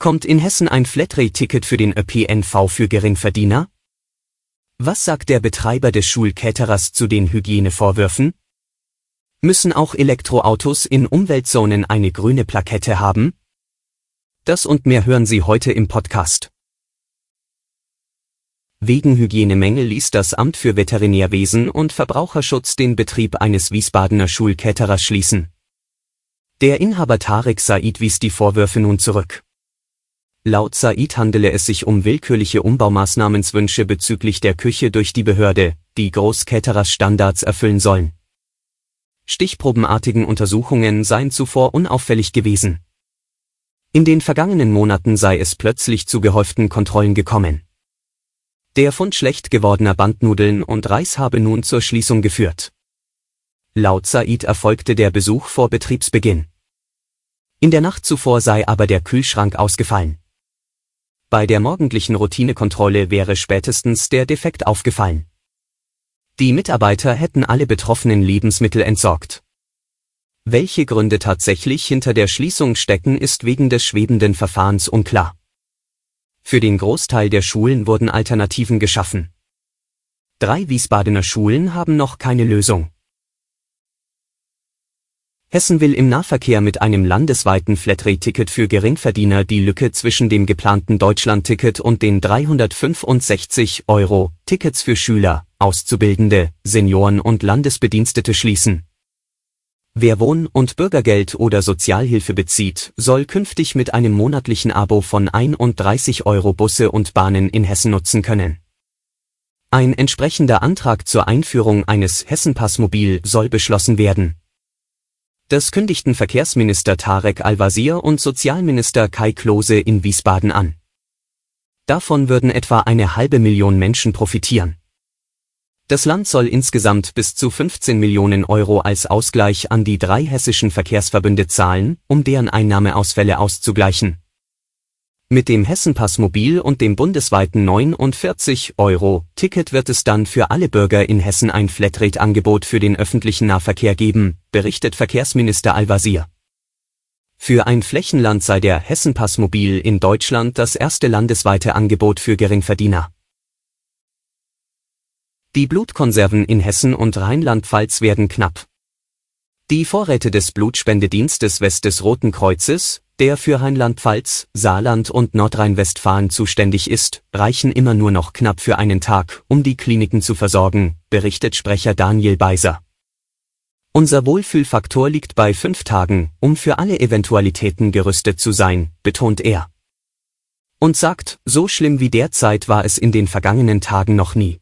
Kommt in Hessen ein Flatrate-Ticket für den ÖPNV für Geringverdiener? Was sagt der Betreiber des Schulcaterers zu den Hygienevorwürfen? Müssen auch Elektroautos in Umweltzonen eine grüne Plakette haben? Das und mehr hören Sie heute im Podcast. Wegen Hygienemängel ließ das Amt für Veterinärwesen und Verbraucherschutz den Betrieb eines Wiesbadener Schulcaterers schließen. Der Inhaber Tarek Said wies die Vorwürfe nun zurück. Laut Said handele es sich um willkürliche Umbaumaßnahmenswünsche bezüglich der Küche durch die Behörde, die Großcaterers Standards erfüllen sollen. Stichprobenartigen Untersuchungen seien zuvor unauffällig gewesen. In den vergangenen Monaten sei es plötzlich zu gehäuften Kontrollen gekommen. Der Fund schlecht gewordener Bandnudeln und Reis habe nun zur Schließung geführt. Laut Said erfolgte der Besuch vor Betriebsbeginn. In der Nacht zuvor sei aber der Kühlschrank ausgefallen. Bei der morgendlichen Routinekontrolle wäre spätestens der Defekt aufgefallen. Die Mitarbeiter hätten alle betroffenen Lebensmittel entsorgt. Welche Gründe tatsächlich hinter der Schließung stecken, ist wegen des schwebenden Verfahrens unklar. Für den Großteil der Schulen wurden Alternativen geschaffen. Drei Wiesbadener Schulen haben noch keine Lösung. Hessen will im Nahverkehr mit einem landesweiten Flatrate-Ticket für Geringverdiener die Lücke zwischen dem geplanten Deutschland-Ticket und den 365 Euro Tickets für Schüler, Auszubildende, Senioren und Landesbedienstete schließen. Wer Wohn- und Bürgergeld oder Sozialhilfe bezieht, soll künftig mit einem monatlichen Abo von 31 Euro Busse und Bahnen in Hessen nutzen können. Ein entsprechender Antrag zur Einführung eines Hessenpassmobil soll beschlossen werden. Das kündigten Verkehrsminister Tarek Al-Wazir und Sozialminister Kai Klose in Wiesbaden an. Davon würden etwa eine halbe Million Menschen profitieren. Das Land soll insgesamt bis zu 15 Millionen Euro als Ausgleich an die drei hessischen Verkehrsverbünde zahlen, um deren Einnahmeausfälle auszugleichen. Mit dem Hessenpass Mobil und dem bundesweiten 49 Euro Ticket wird es dann für alle Bürger in Hessen ein Flatrate-Angebot für den öffentlichen Nahverkehr geben, berichtet Verkehrsminister Al-Wazir. Für ein Flächenland sei der Hessenpass Mobil in Deutschland das erste landesweite Angebot für Geringverdiener. Die Blutkonserven in Hessen und Rheinland-Pfalz werden knapp. Die Vorräte des Blutspendedienstes West des Roten Kreuzes, der für Rheinland-Pfalz, Saarland und Nordrhein-Westfalen zuständig ist, reichen immer nur noch knapp für einen Tag, um die Kliniken zu versorgen, berichtet Sprecher Daniel Beiser. Unser Wohlfühlfaktor liegt bei fünf Tagen, um für alle Eventualitäten gerüstet zu sein, betont er. Und sagt, so schlimm wie derzeit war es in den vergangenen Tagen noch nie.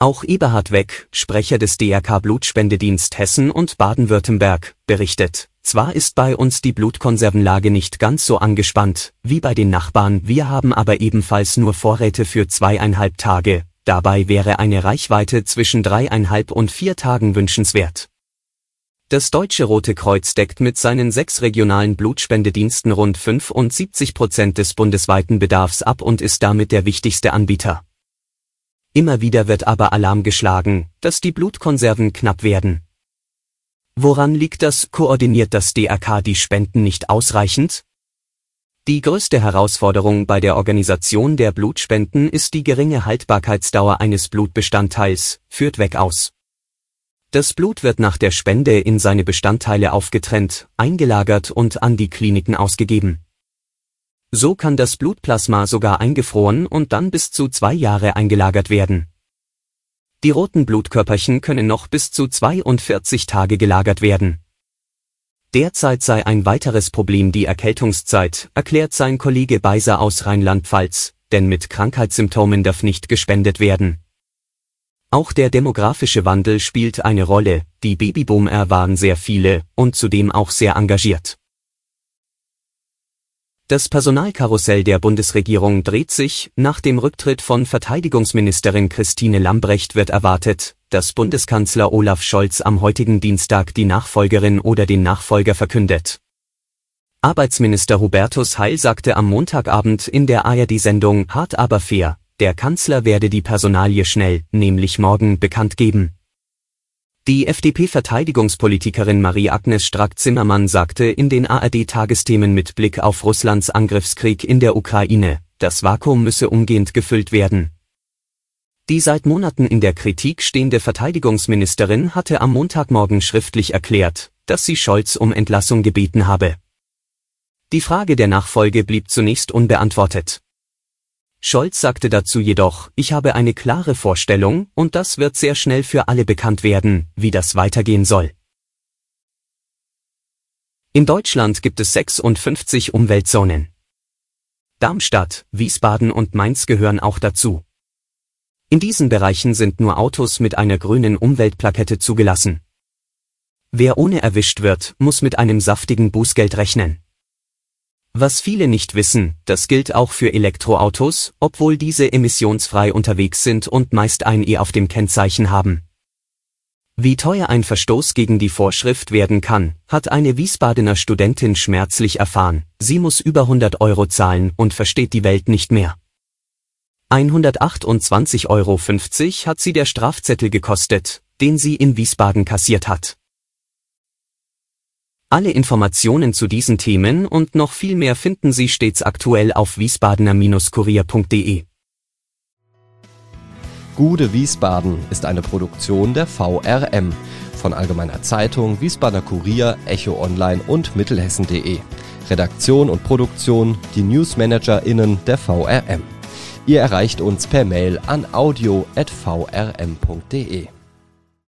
Auch Eberhard Weck, Sprecher des DRK Blutspendedienst Hessen und Baden-Württemberg, berichtet, zwar ist bei uns die Blutkonservenlage nicht ganz so angespannt, wie bei den Nachbarn, wir haben aber ebenfalls nur Vorräte für zweieinhalb Tage, dabei wäre eine Reichweite zwischen dreieinhalb und vier Tagen wünschenswert. Das Deutsche Rote Kreuz deckt mit seinen sechs regionalen Blutspendediensten rund 75 Prozent des bundesweiten Bedarfs ab und ist damit der wichtigste Anbieter. Immer wieder wird aber Alarm geschlagen, dass die Blutkonserven knapp werden. Woran liegt das? Koordiniert das DRK die Spenden nicht ausreichend? Die größte Herausforderung bei der Organisation der Blutspenden ist die geringe Haltbarkeitsdauer eines Blutbestandteils, führt weg aus. Das Blut wird nach der Spende in seine Bestandteile aufgetrennt, eingelagert und an die Kliniken ausgegeben. So kann das Blutplasma sogar eingefroren und dann bis zu zwei Jahre eingelagert werden. Die roten Blutkörperchen können noch bis zu 42 Tage gelagert werden. Derzeit sei ein weiteres Problem die Erkältungszeit, erklärt sein Kollege Beiser aus Rheinland-Pfalz, denn mit Krankheitssymptomen darf nicht gespendet werden. Auch der demografische Wandel spielt eine Rolle, die Babyboomer waren sehr viele und zudem auch sehr engagiert. Das Personalkarussell der Bundesregierung dreht sich, nach dem Rücktritt von Verteidigungsministerin Christine Lambrecht wird erwartet, dass Bundeskanzler Olaf Scholz am heutigen Dienstag die Nachfolgerin oder den Nachfolger verkündet. Arbeitsminister Hubertus Heil sagte am Montagabend in der ARD-Sendung Hart aber fair, der Kanzler werde die Personalie schnell, nämlich morgen, bekannt geben. Die FDP-Verteidigungspolitikerin Marie-Agnes Strack-Zimmermann sagte in den ARD-Tagesthemen mit Blick auf Russlands Angriffskrieg in der Ukraine, das Vakuum müsse umgehend gefüllt werden. Die seit Monaten in der Kritik stehende Verteidigungsministerin hatte am Montagmorgen schriftlich erklärt, dass sie Scholz um Entlassung gebeten habe. Die Frage der Nachfolge blieb zunächst unbeantwortet. Scholz sagte dazu jedoch, ich habe eine klare Vorstellung, und das wird sehr schnell für alle bekannt werden, wie das weitergehen soll. In Deutschland gibt es 56 Umweltzonen. Darmstadt, Wiesbaden und Mainz gehören auch dazu. In diesen Bereichen sind nur Autos mit einer grünen Umweltplakette zugelassen. Wer ohne erwischt wird, muss mit einem saftigen Bußgeld rechnen. Was viele nicht wissen, das gilt auch für Elektroautos, obwohl diese emissionsfrei unterwegs sind und meist ein E auf dem Kennzeichen haben. Wie teuer ein Verstoß gegen die Vorschrift werden kann, hat eine Wiesbadener Studentin schmerzlich erfahren. Sie muss über 100 Euro zahlen und versteht die Welt nicht mehr. 128,50 Euro hat sie der Strafzettel gekostet, den sie in Wiesbaden kassiert hat. Alle Informationen zu diesen Themen und noch viel mehr finden Sie stets aktuell auf wiesbadener-kurier.de. Gude Wiesbaden ist eine Produktion der VRM von Allgemeiner Zeitung, Wiesbadener Kurier, Echo Online und Mittelhessen.de. Redaktion und Produktion die NewsmanagerInnen der VRM. Ihr erreicht uns per Mail an audio.vrm.de.